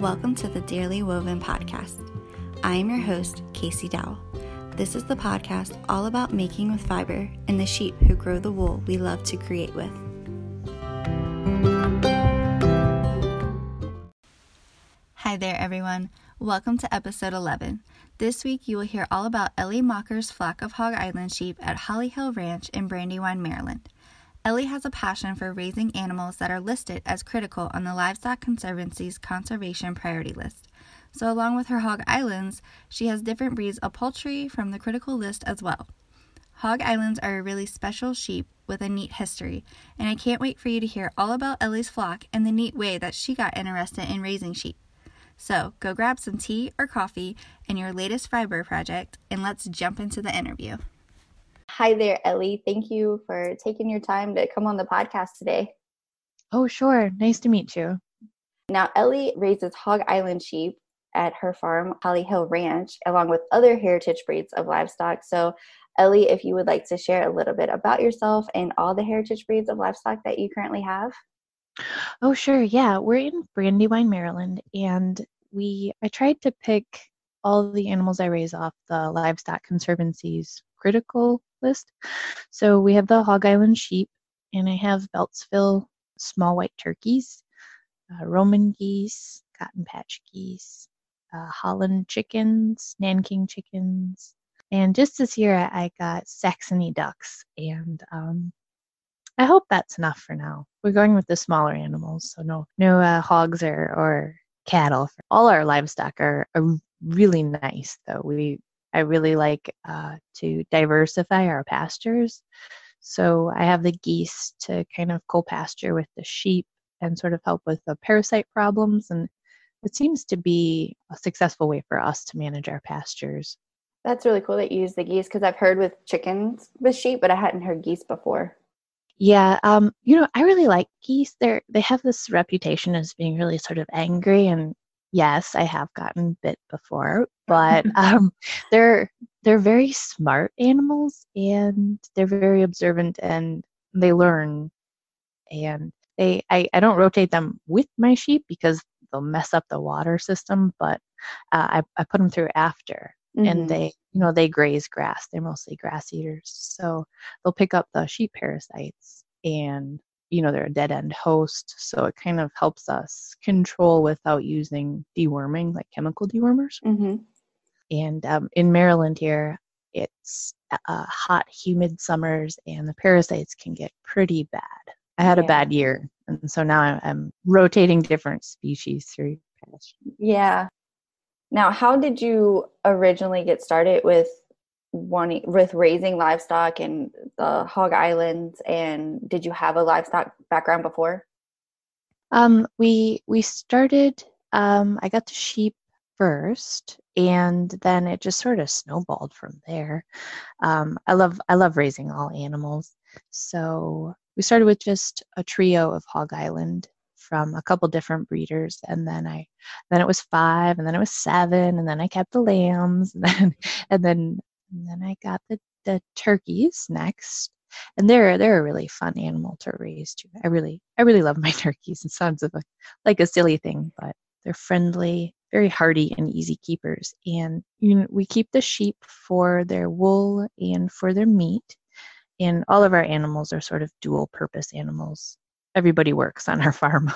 Welcome to the Dearly Woven podcast. I am your host, Casey Dowell. This is the podcast all about making with fiber and the sheep who grow the wool we love to create with. Hi there, everyone. Welcome to episode 11. This week, you will hear all about Ellie Mocker's flock of Hog Island sheep at Holly Hill Ranch in Brandywine, Maryland. Ellie has a passion for raising animals that are listed as critical on the Livestock Conservancy's conservation priority list. So, along with her hog islands, she has different breeds of poultry from the critical list as well. Hog Islands are a really special sheep with a neat history, and I can't wait for you to hear all about Ellie's flock and the neat way that she got interested in raising sheep. So, go grab some tea or coffee and your latest fiber project, and let's jump into the interview. Hi there, Ellie. Thank you for taking your time to come on the podcast today. Oh, sure. Nice to meet you. Now, Ellie raises Hog Island sheep at her farm, Holly Hill Ranch, along with other heritage breeds of livestock. So, Ellie, if you would like to share a little bit about yourself and all the heritage breeds of livestock that you currently have. Oh, sure. Yeah, we're in Brandywine, Maryland, and we I tried to pick all the animals I raise off the Livestock Conservancy's critical list. So we have the Hog Island sheep, and I have Beltsville small white turkeys, uh, Roman geese, cotton patch geese, uh, Holland chickens, Nanking chickens, and just this year I got Saxony ducks, and um, I hope that's enough for now. We're going with the smaller animals, so no no uh, hogs or or cattle. All our livestock are, are really nice, though. We I really like uh, to diversify our pastures. So I have the geese to kind of co-pasture with the sheep and sort of help with the parasite problems. And it seems to be a successful way for us to manage our pastures. That's really cool that you use the geese because I've heard with chickens with sheep, but I hadn't heard geese before. Yeah, um, you know, I really like geese. They're they have this reputation as being really sort of angry and yes, I have gotten bit before, but um, they're they're very smart animals and they're very observant and they learn. And they I, I don't rotate them with my sheep because they'll mess up the water system, but uh, I, I put them through after. Mm-hmm. And they, you know, they graze grass. They're mostly grass eaters. So they'll pick up the sheep parasites and you know they're a dead end host so it kind of helps us control without using deworming like chemical dewormers mm-hmm. and um, in maryland here it's uh, hot humid summers and the parasites can get pretty bad i had yeah. a bad year and so now I'm, I'm rotating different species through yeah now how did you originally get started with wanting with raising livestock in the hog islands and did you have a livestock background before? Um we we started um i got the sheep first and then it just sort of snowballed from there. Um i love i love raising all animals. So we started with just a trio of hog island from a couple different breeders and then i then it was five and then it was seven and then i kept the lambs and then and then and then I got the, the turkeys next. And they're they're a really fun animal to raise too. I really I really love my turkeys. It sounds like, like a silly thing, but they're friendly, very hardy and easy keepers. And you know, we keep the sheep for their wool and for their meat. And all of our animals are sort of dual purpose animals. Everybody works on our farm.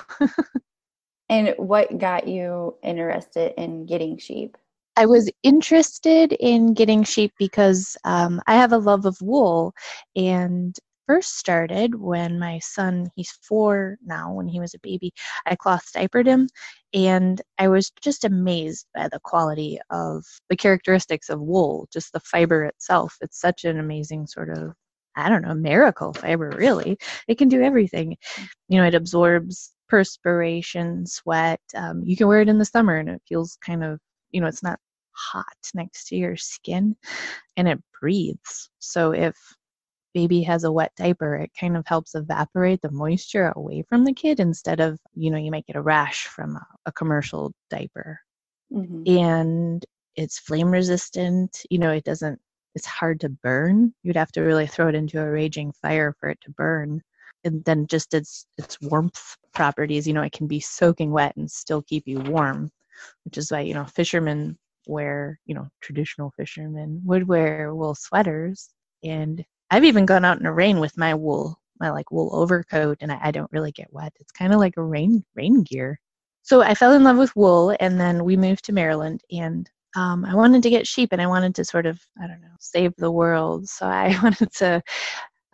and what got you interested in getting sheep? I was interested in getting sheep because um, I have a love of wool and first started when my son, he's four now, when he was a baby, I cloth diapered him. And I was just amazed by the quality of the characteristics of wool, just the fiber itself. It's such an amazing sort of, I don't know, miracle fiber, really. It can do everything. You know, it absorbs perspiration, sweat. Um, you can wear it in the summer and it feels kind of you know it's not hot next to your skin and it breathes so if baby has a wet diaper it kind of helps evaporate the moisture away from the kid instead of you know you might get a rash from a, a commercial diaper mm-hmm. and it's flame resistant you know it doesn't it's hard to burn you'd have to really throw it into a raging fire for it to burn and then just its its warmth properties. You know, it can be soaking wet and still keep you warm, which is why you know fishermen wear you know traditional fishermen would wear wool sweaters. And I've even gone out in the rain with my wool my like wool overcoat, and I, I don't really get wet. It's kind of like a rain rain gear. So I fell in love with wool, and then we moved to Maryland, and um, I wanted to get sheep and I wanted to sort of, I don't know, save the world. So I wanted to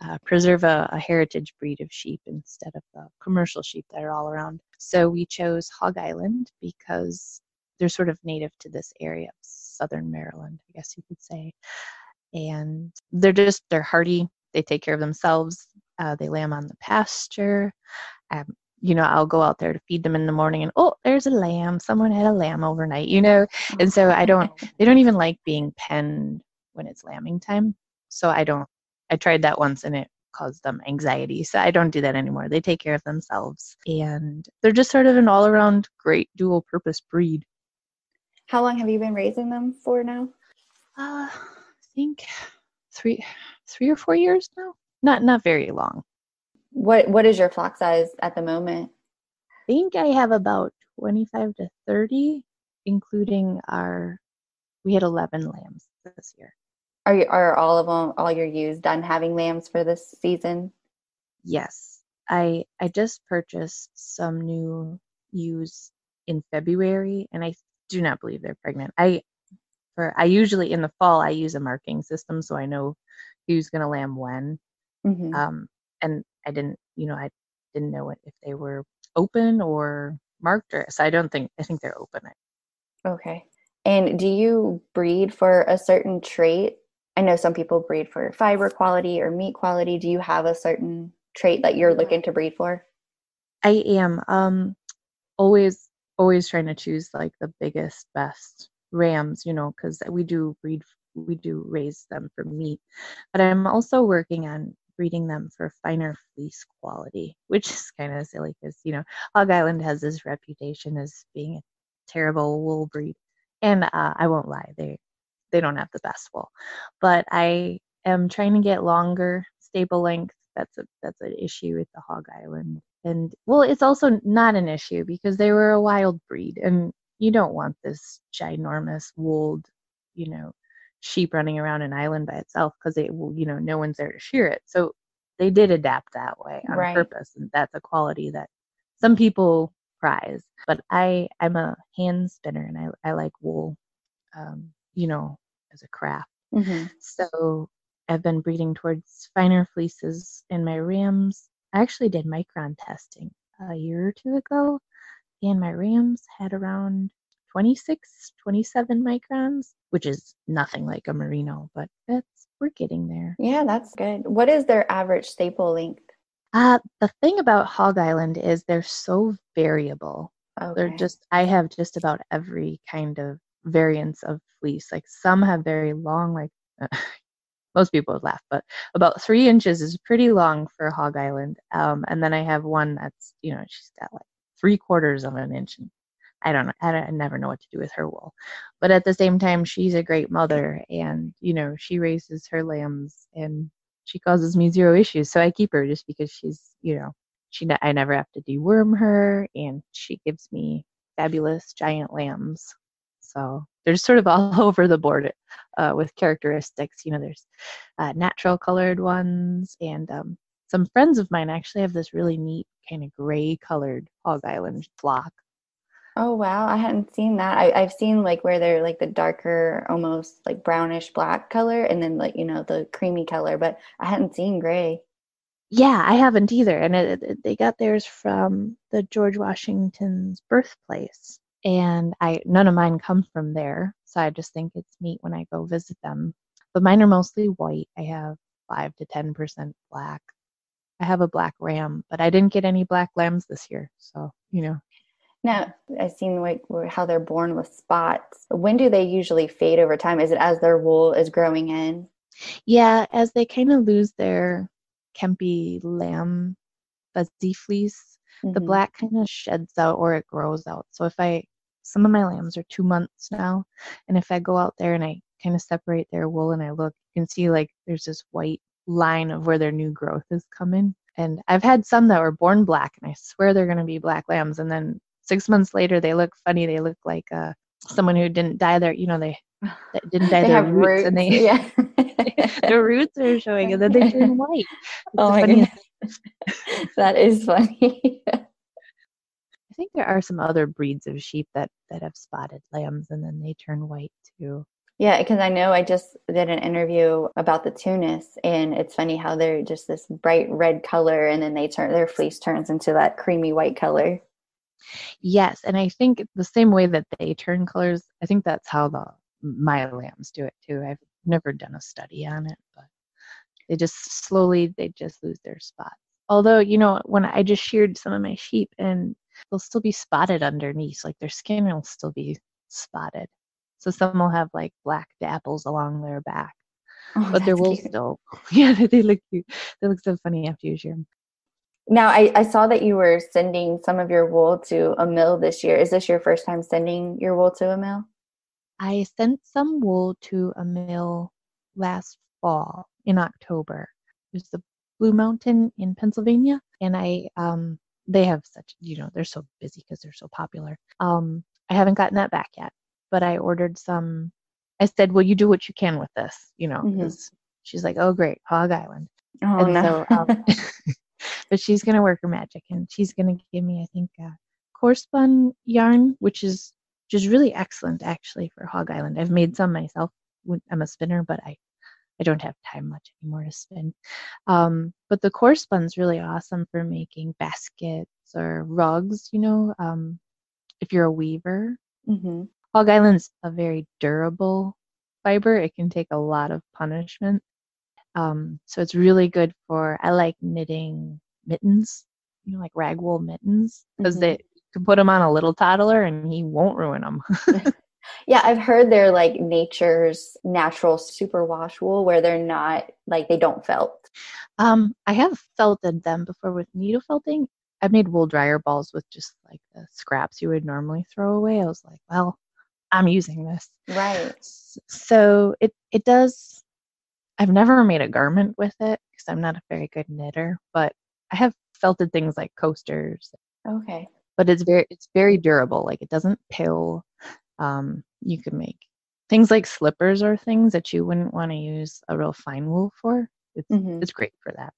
uh, preserve a, a, heritage breed of sheep instead of the commercial sheep that are all around. So we chose Hog Island because they're sort of native to this area of southern Maryland, I guess you could say. And they're just, they're hardy. They take care of themselves. Uh, they them on the pasture. Um, you know, I'll go out there to feed them in the morning and, oh, there's a lamb. Someone had a lamb overnight, you know? And so I don't, they don't even like being penned when it's lambing time. So I don't I tried that once and it caused them anxiety. So I don't do that anymore. They take care of themselves and they're just sort of an all around great dual purpose breed. How long have you been raising them for now? Uh, I think three three or four years now. Not not very long. What what is your flock size at the moment? I think I have about 25 to 30 including our we had 11 lambs this year. Are you, are all of them all your ewes done having lambs for this season? Yes, I I just purchased some new ewes in February, and I do not believe they're pregnant. I for I usually in the fall I use a marking system so I know who's going to lamb when. Mm-hmm. Um, and I didn't, you know, I didn't know if they were open or marked or so I don't think I think they're open. Okay. And do you breed for a certain trait I know some people breed for fiber quality or meat quality. Do you have a certain trait that you're looking to breed for? I am. Um, always, always trying to choose like the biggest, best rams, you know, because we do breed, we do raise them for meat. But I'm also working on breeding them for finer fleece quality, which is kind of silly because, you know, Hog Island has this reputation as being a terrible wool breed. And uh, I won't lie, they they don't have the best wool. But I am trying to get longer staple length. That's a that's an issue with the Hog Island. And well, it's also not an issue because they were a wild breed, and you don't want this ginormous wooled, you know, sheep running around an island by itself because it will, you know, no one's there to shear it. So they did adapt that way on right. purpose, and that's a quality that some people prize. But I I'm a hand spinner, and I I like wool. Um, you know, as a craft. Mm-hmm. So I've been breeding towards finer fleeces in my rams. I actually did micron testing a year or two ago, and my rams had around 26, 27 microns, which is nothing like a merino, but that's we're getting there. Yeah, that's good. What is their average staple length? Uh, the thing about Hog Island is they're so variable. Okay. They're just I have just about every kind of variants of fleece. Like some have very long, like uh, most people would laugh, but about three inches is pretty long for Hog Island. Um, and then I have one that's, you know, she's got like three quarters of an inch. And I don't know. I, don't, I never know what to do with her wool. But at the same time, she's a great mother and, you know, she raises her lambs and she causes me zero issues. So I keep her just because she's, you know, she, I never have to deworm her and she gives me fabulous giant lambs so they're sort of all over the board uh, with characteristics. You know, there's uh, natural colored ones, and um, some friends of mine actually have this really neat kind of gray colored Hog Island flock. Oh wow, I hadn't seen that. I, have seen like where they're like the darker, almost like brownish black color, and then like you know the creamy color, but I hadn't seen gray. Yeah, I haven't either, and it, it, they got theirs from the George Washington's birthplace and I none of mine come from there, so I just think it's neat when I go visit them. But mine are mostly white. I have five to ten percent black. I have a black ram, but I didn't get any black lambs this year, so you know. Now I've seen like how they're born with spots. When do they usually fade over time? Is it as their wool is growing in? Yeah, as they kind of lose their kempy lamb fuzzy fleece, mm-hmm. the black kind of sheds out or it grows out. So if I some of my lambs are two months now. And if I go out there and I kind of separate their wool and I look, you can see like there's this white line of where their new growth is coming. And I've had some that were born black, and I swear they're going to be black lambs. And then six months later, they look funny. They look like uh, someone who didn't dye their, you know, they didn't dye they their have roots, roots. and they yeah. their roots are showing, and then they turn white. It's oh my goodness. that is funny. I think there are some other breeds of sheep that that have spotted lambs and then they turn white too. Yeah, because I know I just did an interview about the Tunis, and it's funny how they're just this bright red color, and then they turn their fleece turns into that creamy white color. Yes, and I think the same way that they turn colors, I think that's how the my lambs do it too. I've never done a study on it, but they just slowly they just lose their spots. Although, you know, when I just sheared some of my sheep and they'll still be spotted underneath, like their skin will still be spotted. So some will have like black dapples along their back, Oh, but that's will still, yeah, they look cute. They look so funny after you shear them. Now, I, I saw that you were sending some of your wool to a mill this year. Is this your first time sending your wool to a mill? I sent some wool to a mill last fall in October. It was the Blue Mountain in Pennsylvania, and I um they have such you know they're so busy because they're so popular. Um, I haven't gotten that back yet, but I ordered some. I said, "Well, you do what you can with this," you know. Mhm. 'cause She's like, "Oh, great, Hog Island." Oh, and no. so, um, but she's gonna work her magic, and she's gonna give me, I think, uh, core spun yarn, which is just really excellent actually for Hog Island. I've made some myself. I'm a spinner, but I I don't have time much anymore to spin. Um, but the core spun's really awesome for making baskets or rugs. You know, um, if you're a weaver, hmm Hog Island's a very durable fiber. It can take a lot of punishment. Um, so it's really good for, I like knitting mittens, you know, like rag wool mittens, because Mhm. they can put them on a little toddler and he won't ruin them. Yeah, I've heard they're like nature's natural superwash wool where they're not like they don't felt. um, I have felted them before with needle felting. I've made wool dryer balls with just like the scraps you would normally throw away. I was like, well, I'm using this. Right. So it it does. I've never made a garment with it because I'm not a very good knitter, but I have felted things like coasters. Okay. But it's very it's very durable. Like it doesn't pill. Um, you can make things like slippers or things that you wouldn't want to use a real fine wool for. It's Mhm. it's great for that.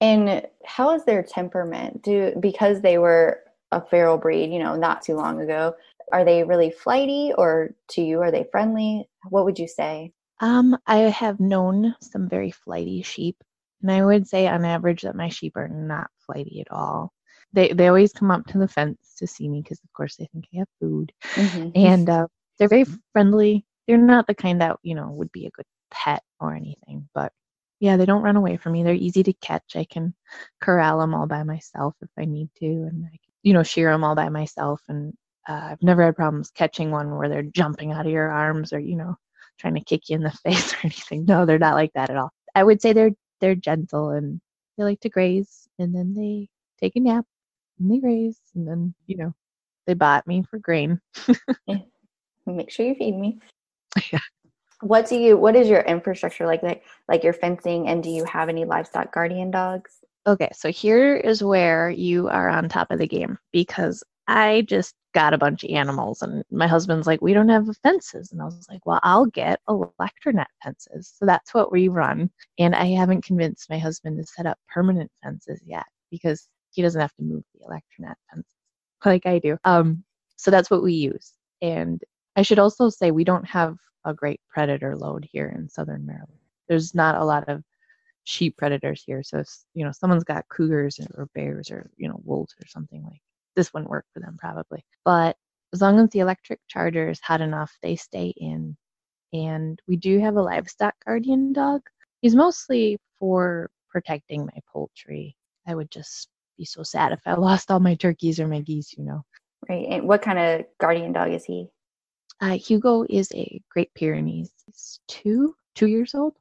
And how is their temperament? Do because they were a feral breed, you know, not too long ago, are they really flighty or to you are they friendly? What would you say? Um, I have known some very flighty sheep, and I would say on average that my sheep are not flighty at all. They they always come up to the fence to see me because of course they think I have food, Mhm. and uh, they're very friendly. They're not the kind that you know would be a good pet or anything, but yeah, they don't run away from me. They're easy to catch. I can corral them all by myself if I need to, and I can, you know shear them all by myself. And uh, I've never had problems catching one where they're jumping out of your arms or you know trying to kick you in the face or anything. No, they're not like that at all. I would say they're they're gentle and they like to graze and then they take a nap and they graze and then you know they bought me for grain. Make sure you feed me. Yeah. What do you what is your infrastructure like like like your fencing and do you have any livestock guardian dogs? Okay, so here is where you are on top of the game because I just got a bunch of animals and my husband's like, we don't have fences. And I was like, well, I'll get electronet fences. So that's what we run. And I haven't convinced my husband to set up permanent fences yet because he doesn't have to move the electronet fences like I do. Um, so that's what we use. And I should also say we don't have a great predator load here in southern Maryland. There's not a lot of sheep predators here. So if you know someone's got cougars or bears or you know wolves or something like this wouldn't work for them probably. But as long as the electric charger is hot enough, they stay in. And we do have a livestock guardian dog. He's mostly for protecting my poultry. I would just be so sad if I lost all my turkeys or my geese, you know. Right. And what kind of guardian dog is he? Uh, Hugo is a Great Pyrenees. He's two, two years old,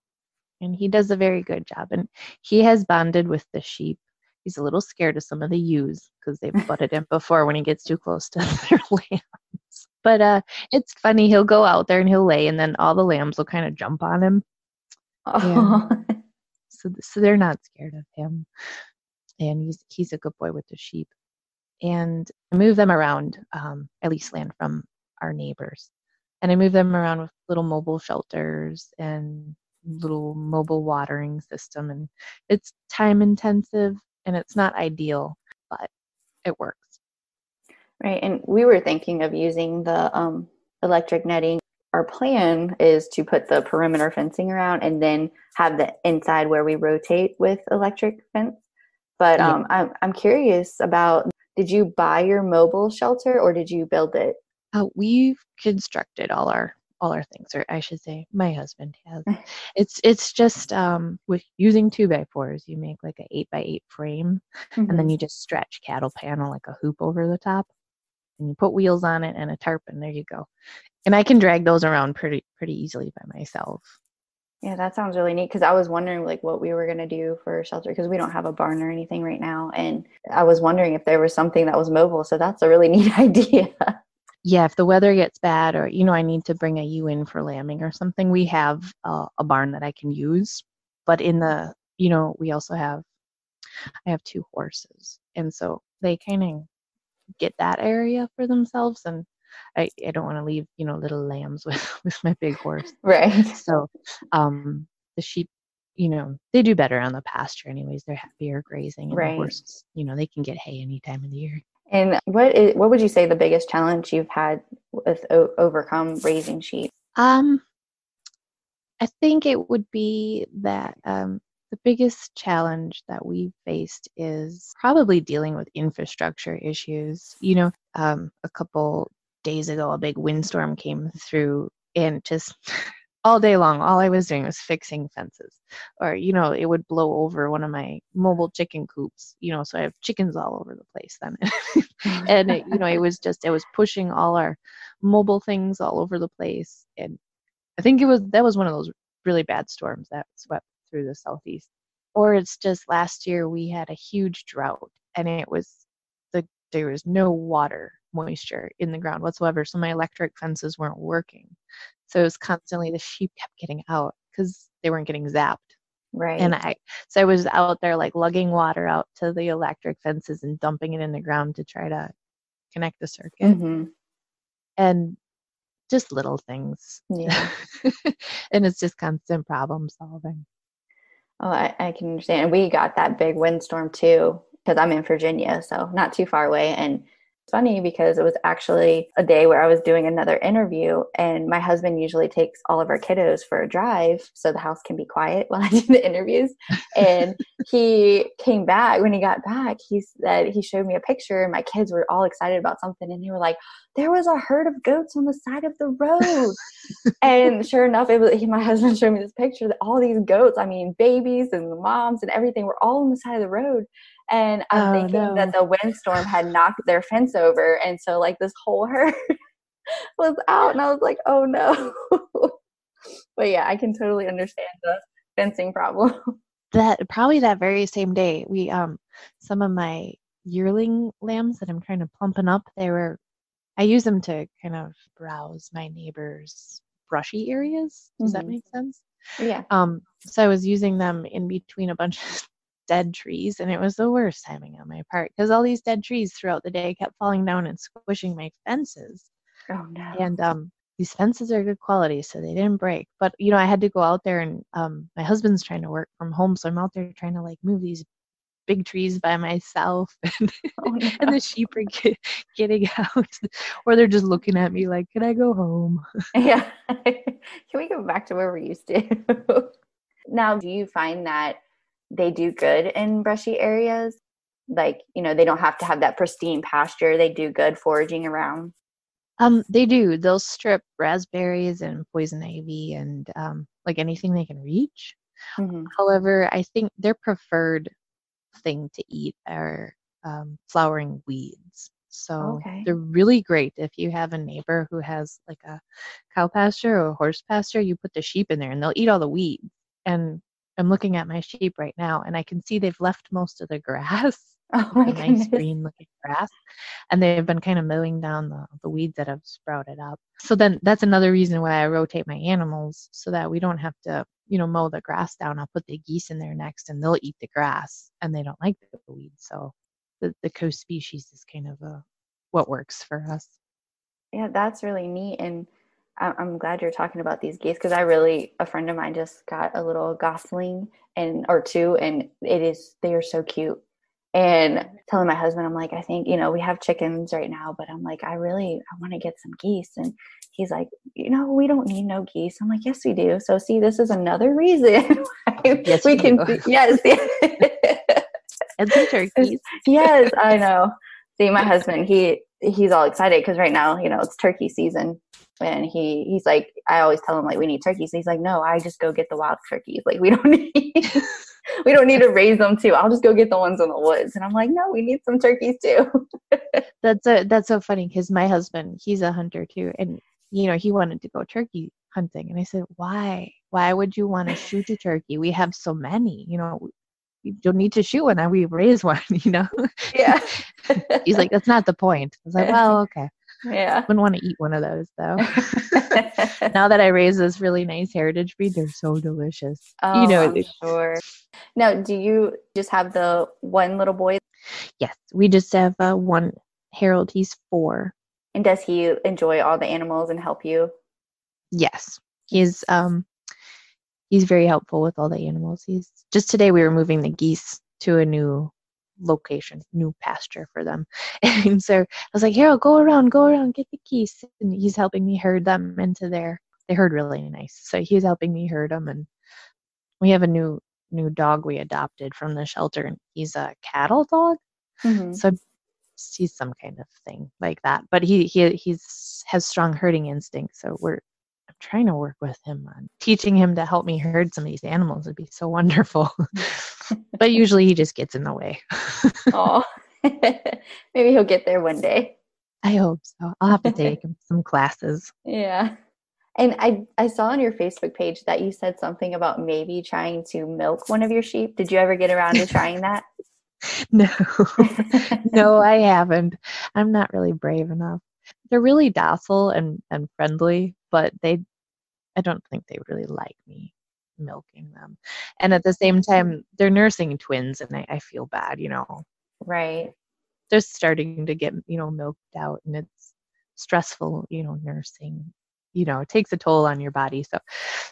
and he does a very good job. And he has bonded with the sheep. He's a little scared of some of the ewes because they've butted him before when he gets too close to their lambs. But uh, it's funny. He'll go out there and he'll lay, and then all the lambs will kind of jump on him. Oh, So, so they're not scared of him. And he's he's a good boy with the sheep. And I move them around, um, at least land from our neighbors, and I move them around with little mobile shelters and little mobile watering system, and it's time intensive and it's not ideal, but it works. Right, and we were thinking of using the um, electric netting our plan is to put the perimeter fencing around and then have the inside where we rotate with electric fence. But yeah. um, I'm I'm curious about did you buy your mobile shelter or did you build it? Uh, we've constructed all our all our things, or I should say, my husband has. it's it's just um, with using two by fours, you make like an eight by eight frame, mm-hmm. and then mm-hmm. you just stretch cattle panel like a hoop over the top, and you put wheels on it and a tarp, and there you go and I can drag those around pretty pretty easily by myself. Yeah, that sounds really neat because I was wondering like what we were gonna do for shelter because we don't have a barn or anything right now, and I was wondering if there was something that was mobile. So that's a really neat idea. yeah, if the weather gets bad or you know I need to bring a ewe in for lambing or something, we have uh, a barn that I can use. But in the you know we also have I have two horses, and so they kind of get that area for themselves and I, I don't want to leave, you know, little lambs with, with my big horse. Right. So um the sheep, you know, they do better on the pasture anyways. They're happier grazing and right. the horses, you know, they can get hay any time of the year. And what is what would you say the biggest challenge you've had with o- overcome raising sheep? Um I think it would be that um the biggest challenge that we've faced is probably dealing with infrastructure issues. You know, um, a couple days ago a big windstorm came through and just all day long all i was doing was fixing fences. Or you know it would blow over one of my mobile chicken coops you know so i have chickens all over the place then. And it, you know it was just it was pushing all our mobile things all over the place. And i think it was that was one of those really bad storms that swept through the southeast. Or it's just last year we had a huge drought and it was there was no water moisture in the ground whatsoever. So my electric fences weren't working. So it was constantly the sheep kept getting out because they weren't getting zapped. Right. And I so I was out there like lugging water out to the electric fences and dumping it in the ground to try to connect the circuit. Mm-hmm. And just little things. Yeah. and it's just constant problem solving. Oh, I, I can understand. we got that big windstorm too, because I'm in Virginia, so not too far away. And it's funny because it was actually a day where I was doing another interview, and my husband usually takes all of our kiddos for a drive so the house can be quiet while I do the interviews. And he came back when he got back, he said he showed me a picture, and my kids were all excited about something, and they were like, There was a herd of goats on the side of the road. and sure enough, it was he, my husband showed me this picture that all these goats, I mean, babies and the moms and everything were all on the side of the road and I'm oh, thinking no. that the windstorm had knocked their fence over, and so like this whole herd was out, and I was like, oh no. but yeah, I can totally understand the fencing problem. That probably that very same day, we um some of my yearling lambs that I'm kind of plumping up, they were I use them to kind of browse my neighbors' brushy areas. Does mm-hmm. that make sense? Yeah. Um, so I was using them in between a bunch of dead trees and it was the worst timing on my part because all these dead trees throughout the day kept falling down and squishing my fences. Oh no. And um these fences are good quality so they didn't break but you know i had to go out there and um my husband's trying to work from home so i'm out there trying to like move these big trees by myself and, oh, no. and the sheep are get, getting out or they're just looking at me like can i go home? Yeah. Can we go back to where we used to? Now do you find that they do good in brushy areas. Like, you know, they don't have to have that pristine pasture. They do good foraging around. Um, they do. They'll strip raspberries and poison ivy and um, like anything they can reach. Mm-hmm. However, I think their preferred thing to eat are um, flowering weeds. So okay. they're really great if you have a neighbor who has like a cow pasture or a horse pasture. You put the sheep in there and they'll eat all the weeds. And I'm looking at my sheep right now and I can see they've left most of the grass. Oh my nice goodness. green looking grass. And they've been kind of mowing down the, the weeds that have sprouted up. So then that's another reason why I rotate my animals so that we don't have to, you know, mow the grass down. I'll put the geese in there next and they'll eat the grass and they don't like the weeds. So the, the co-species is kind of a, what works for us. Yeah, that's really neat. And I'm glad you're talking about these geese because I really, a friend of mine just got a little gosling and or two, and it is they are so cute. And telling my husband, I'm like, I think you know we have chickens right now, but I'm like, I really I want to get some geese. And he's like, you know, we don't need no geese. I'm like, yes, we do. So see, this is another reason why Yes, we can. do. Yes, And turkeys. yes, I know. See, my husband, he he's all excited because right now, you know, it's turkey season, and he he's like, I always tell him like we need turkeys. He's like, no, I just go get the wild turkeys. Like we don't need we don't need to raise them too. I'll just go get the ones in the woods. And I'm like, no, we need some turkeys too. That's a, that's so funny because my husband, he's a hunter too, and you know he wanted to go turkey hunting, and I said, why? Why would you want to shoot a turkey? We have so many, you know. You don't need to shoot one, and we raise one, you know. Yeah. He's like, that's not the point. I was like, well, okay. yeah. Wouldn't want to eat one of those though. now that I raise this really nice heritage breed, they're so delicious. oh, you know, sure. Now, do you just have the one little boy? yes, we just have uh, one Harold. He's four. And does he enjoy all the animals and help you? Yes, he's um he's very helpful with all the animals. He's just today we were moving the geese to a new location, new pasture for them. And so I was like, Harold, go around, go around, get the geese. And he's helping me herd them into their they herd really nice. So he's helping me herd them and we have a new new dog we adopted from the shelter and he's a cattle dog. Mhm. So he's some kind of thing like that. But he he he's has strong herding instincts. So we're trying to work with him on teaching him to help me herd some of these animals. It'd be so wonderful. but usually he just gets in the way. Oh, maybe he'll get there one day. I hope so. I'll have to take some classes. Yeah. And I, I saw on your Facebook page that you said something about maybe trying to milk one of your sheep. Did you ever get around to trying that? No, no, I haven't. I'm not really brave enough. They're really docile and, and friendly, but they, I don't think they really like me milking them. And at the same time, they're nursing twins, and I, I feel bad. You know, Right. they're starting to get you know milked out, and it's stressful. You know, nursing. You know, it takes a toll on your body. So,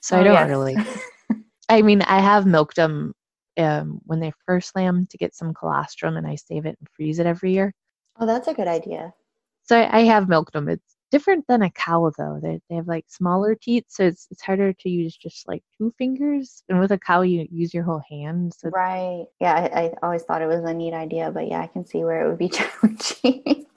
so I Oh, don't yes. really. I mean, I have milked them um, when they first lamb to get some colostrum, and I save it and freeze it every year. Oh, that's a good idea. So I, I have milked them. It's different than a cow, though. They they have like smaller teeth, so it's it's harder to use just like two fingers. And with a cow, you use your whole hand. So Right. Yeah, I, I always thought it was a neat idea, but yeah, I can see where it would be challenging.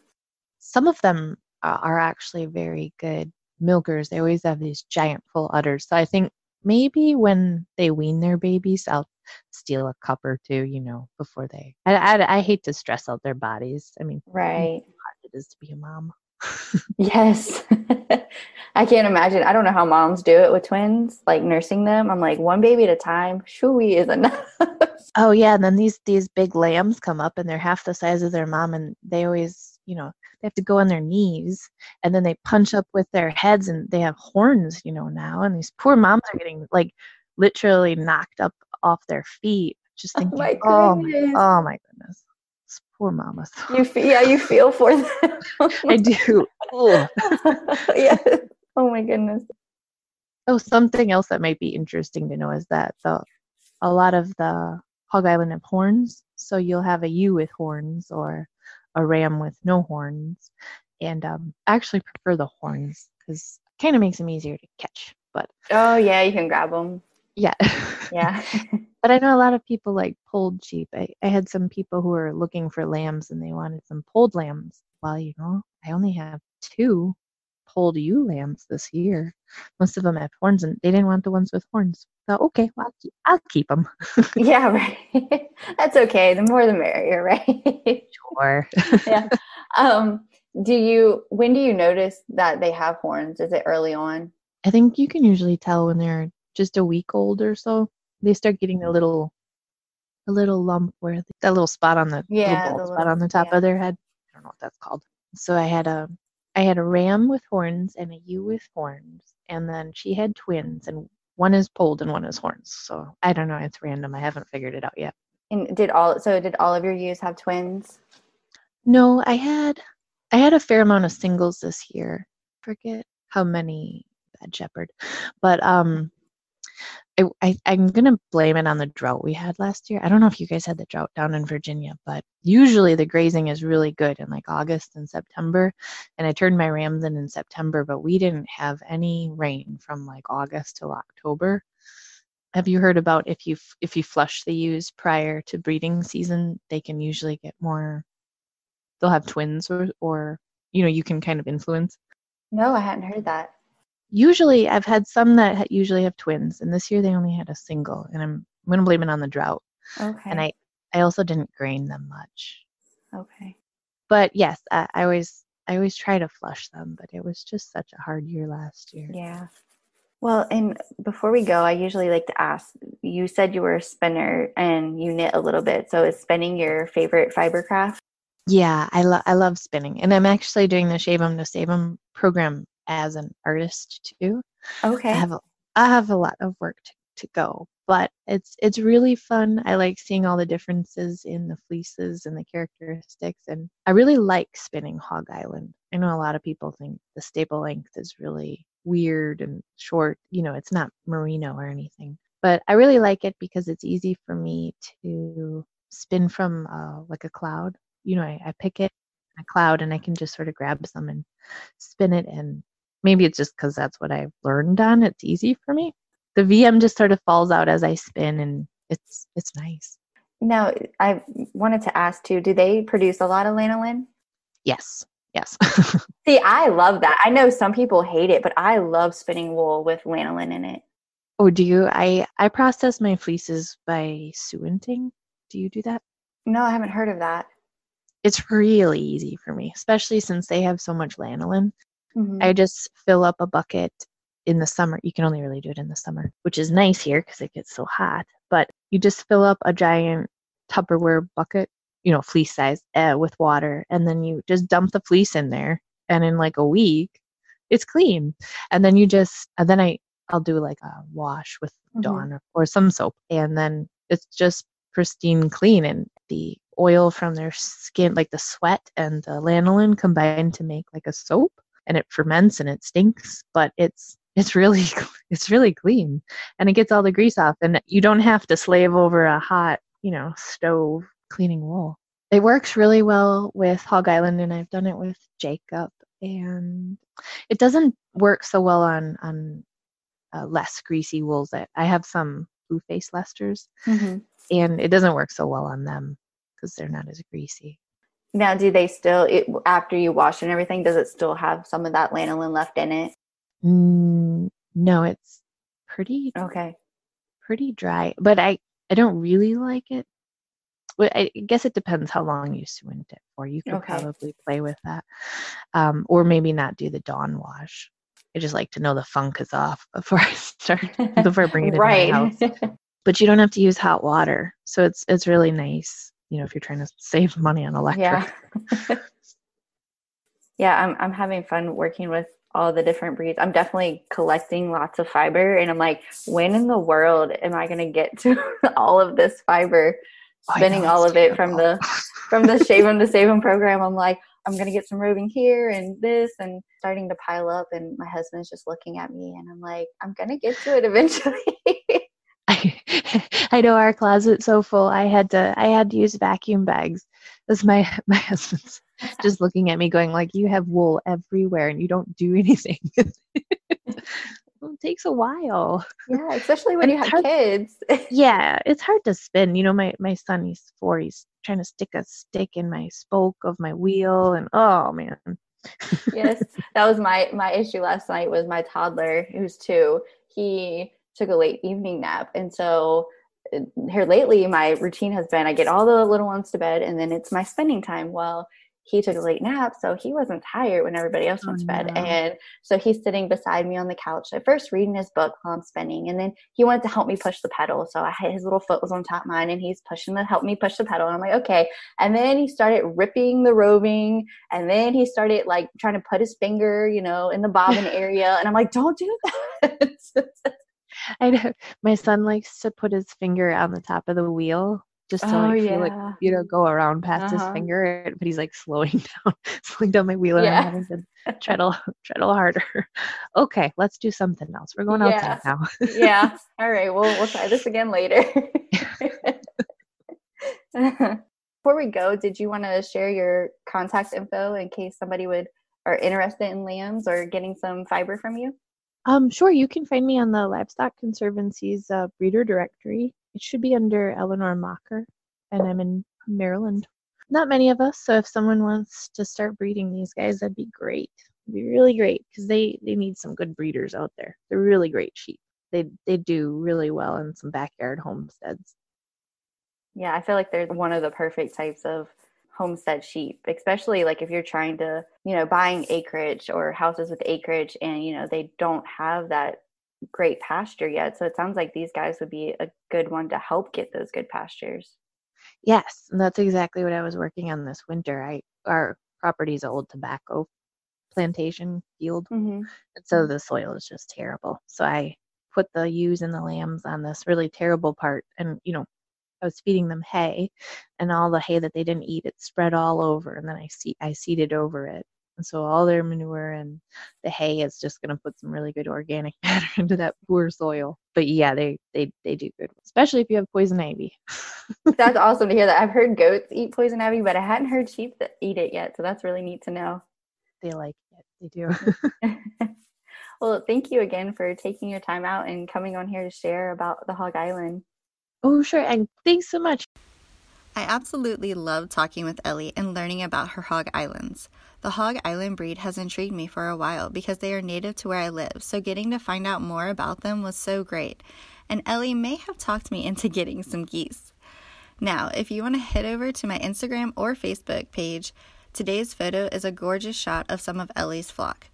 some of them are, are actually very good milkers. They always have these giant full udders. So I think maybe when they wean their babies, I'll steal a cup or two, you know, before they. I, I, I hate to stress out their bodies. I mean, right. it is to be a mom. Yes. I can't imagine. I don't know how moms do it with twins, like nursing them. I'm like, one baby at a time. Shooey is enough. Oh yeah, and then these these big lambs come up and they're half the size of their mom, and they always, you know, they have to go on their knees, and then they punch up with their heads, and they have horns, you know, now, and these poor moms are getting like literally knocked up off their feet. Just Oh thinking, my oh my, oh my goodness, These poor mamas. you feel, yeah, you feel for them. I do. Ugh. yeah. Oh my goodness. Oh, something else that might be interesting to know is that the a lot of the Hog Island have horns, so you'll have a ewe with horns or a ram with no horns, and um, I actually prefer the horns because kind of makes them easier to catch. But Oh yeah, you can grab them. Yeah, Yeah. but I know a lot of people like polled sheep. I, I had some people who were looking for lambs and they wanted some polled lambs. Well, you know, I only have two polled ewe lambs this year. Most of them have horns, and they didn't want the ones with horns. So okay, well, I'll keep, I'll keep them. yeah, right. That's okay. The more the merrier, right? Sure. yeah. Um, do you when do you notice that they have horns? Is it early on? I think you can usually tell when they're just a week old or so. They start getting a little a little lump where the, that little spot on the Yeah, little the spot little- on the top yeah. of their head. I don't know what that's called. So I had a I had a ram with horns and a ewe with horns, and then she had twins, and one is polled and one is horns. So I don't know. It's random. I haven't figured it out yet. And did all so did all of your ewes have twins? No, I had I had a fair amount of singles this year. Forget how many bad shepherd, but um, I, I I'm gonna blame it on the drought we had last year. I don't know if you guys had the drought down in Virginia, but usually the grazing is really good in like August and September. And I turned my rams in in September, but we didn't have any rain from like August till October. Have you heard about if you if you flush the ewes prior to breeding season, they can usually get more. They'll have twins, or or you know you can kind of influence. No, I hadn't heard that. Usually, I've had some that ha- usually have twins, and this year they only had a single, and I'm I'm gonna blame it on the drought. Okay. And I I also didn't grain them much, okay. but yes, I, I always I always try to flush them, but it was just such a hard year last year. Yeah. Well, and before we go, I usually like to ask you said you were a spinner and you knit a little bit. So is spinning your favorite fiber craft? Yeah, I love I love spinning, and I'm actually doing the Shave 'em to Save 'em program as an artist too. Okay. I have a, I have a lot of work to, to go, but it's it's really fun. I like seeing all the differences in the fleeces and the characteristics, and I really like spinning Hog Island. I know a lot of people think the staple length is really weird and short. You know, it's not merino or anything, but I really like it because it's easy for me to spin from uh, like a cloud. You know, I, I pick it a cloud and I can just sort of grab some and spin it and maybe it's just because that's what I've learned on. It's easy for me. The VM just sort of falls out as I spin, and it's it's nice. Now, I wanted to ask too, do they produce a lot of lanolin? Yes, yes. See, I love that. I know some people hate it, but I love spinning wool with lanolin in it. oh, do you? I I process my fleeces by suinting. Do you do that? No, I haven't heard of that. It's really easy for me, especially since they have so much lanolin. Mhm. I just fill up a bucket in the summer. You can only really do it in the summer, which is nice here because it gets so hot. But you just fill up a giant Tupperware bucket, you know, fleece size, uh, with water, and then you just dump the fleece in there. And in like a week, it's clean. And then you just, and then I, I'll do like a wash with Mhm. Dawn or, or some soap, and then it's just pristine clean. And the oil from their skin, like the sweat and the lanolin, combine to make like a soap and it ferments and it stinks, but it's it's really it's really clean and it gets all the grease off and you don't have to slave over a hot, you know, stove cleaning wool. It works really well with Hog Island and I've done it with Jacob and it doesn't work so well on on uh, less greasy wools. I, I have some blue face Leicesters Mhm. and it doesn't work so well on them because they're not as greasy. Now, do they still, it, after you wash and everything, does it still have some of that lanolin left in it? Mm, no, it's pretty Okay. pretty dry, but I I don't really like it. Well, I guess it depends how long you suint it for. You could Okay. probably play with that, um, or maybe not do the dawn wash. I just like to know the funk is off before I start before I bring it right. my house. But you don't have to use hot water, so it's it's really nice. You know, if you're trying to save money on electric. yeah. yeah, I'm I'm having fun working with all the different breeds. I'm definitely collecting lots of fiber and I'm like, when in the world am I going to get to all of this fiber? Spending all of it from the from the Shave 'em to Save 'em program. I'm like, I'm going to get some roving here and this and starting to pile up and my husband's just looking at me and I'm like, I'm going to get to it eventually. I, know our closet's so full. I had to I had to use vacuum bags. That's my my husband's just looking at me going like you have wool everywhere and you don't do anything. well, it takes a while. yeah, especially when And you have hard- kids. Yeah, it's hard to spin. You know, my my son he's four. He's trying to stick a stick in my spoke of my wheel, and oh man, yes that was my my issue last night was my toddler who's two he took a late evening nap and so uh, here lately my routine has been i get all the little ones to bed and then it's my spending time well he took a late nap, so he wasn't tired when everybody else went oh, to bed. No. And so he's sitting beside me on the couch at first reading his book while I'm spinning, and then he wanted to help me push the pedal. So I had his little foot was on top of mine, and he's pushing to help me push the pedal. And I'm like, okay. And then he started ripping the roving, and then he started like trying to put his finger, you know, in the bobbin area, and I'm like, don't do that. I know my son likes to put his finger on the top of the wheel just to oh, like yeah. feel like you know go around past uh-huh. his finger but he's like slowing down slowing down my wheel and yeah. I'm having to treadle treadle harder okay let's do something else we're going yeah. outside now yeah all right we'll we'll try this again later before we go did you want to share your contact info in case somebody would are interested in lambs or getting some fiber from you um sure you can find me on the livestock conservancy's uh, breeder directory it should be under Eleanor Mocker, and I'm in Maryland. Not many of us, so if someone wants to start breeding these guys, that'd be great. It'd be really great because they they need some good breeders out there. They're really great sheep. They they do really well in some backyard homesteads. Yeah, I feel like they're one of the perfect types of homestead sheep, especially like if you're trying to, you know, buying acreage or houses with acreage and, you know, they don't have that great pasture yet. So it sounds like these guys would be a good one to help get those good pastures. Yes, and that's exactly what I was working on this winter. I our property's old tobacco plantation field, mm-hmm. and so mm-hmm. the soil is just terrible. So I put the ewes and the lambs on this really terrible part, and you know, I was feeding them hay, and all the hay that they didn't eat, it spread all over, and then I see I seeded over it, and so all their manure and the hay is just going to put some really good organic matter into that poor soil. But yeah, they they they do good, especially if you have poison ivy. that's awesome to hear that. I've heard goats eat poison ivy, but I hadn't heard sheep that eat it yet. So that's really neat to know. They like it. They do. well, thank you again for taking your time out and coming on here to share about the Hog Island. Oh, sure. And thanks so much. I absolutely love talking with Ellie and learning about her hog islands. The Hog Island breed has intrigued me for a while because they are native to where I live, so getting to find out more about them was so great. And Ellie may have talked me into getting some geese. Now, if you want to head over to my Instagram or Facebook page, today's photo is a gorgeous shot of some of Ellie's flock.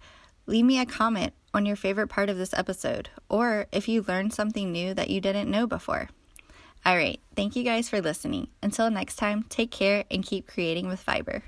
Leave me a comment on your favorite part of this episode, or if you learned something new that you didn't know before. All right, thank you guys for listening. Until next time, take care and keep creating with fiber.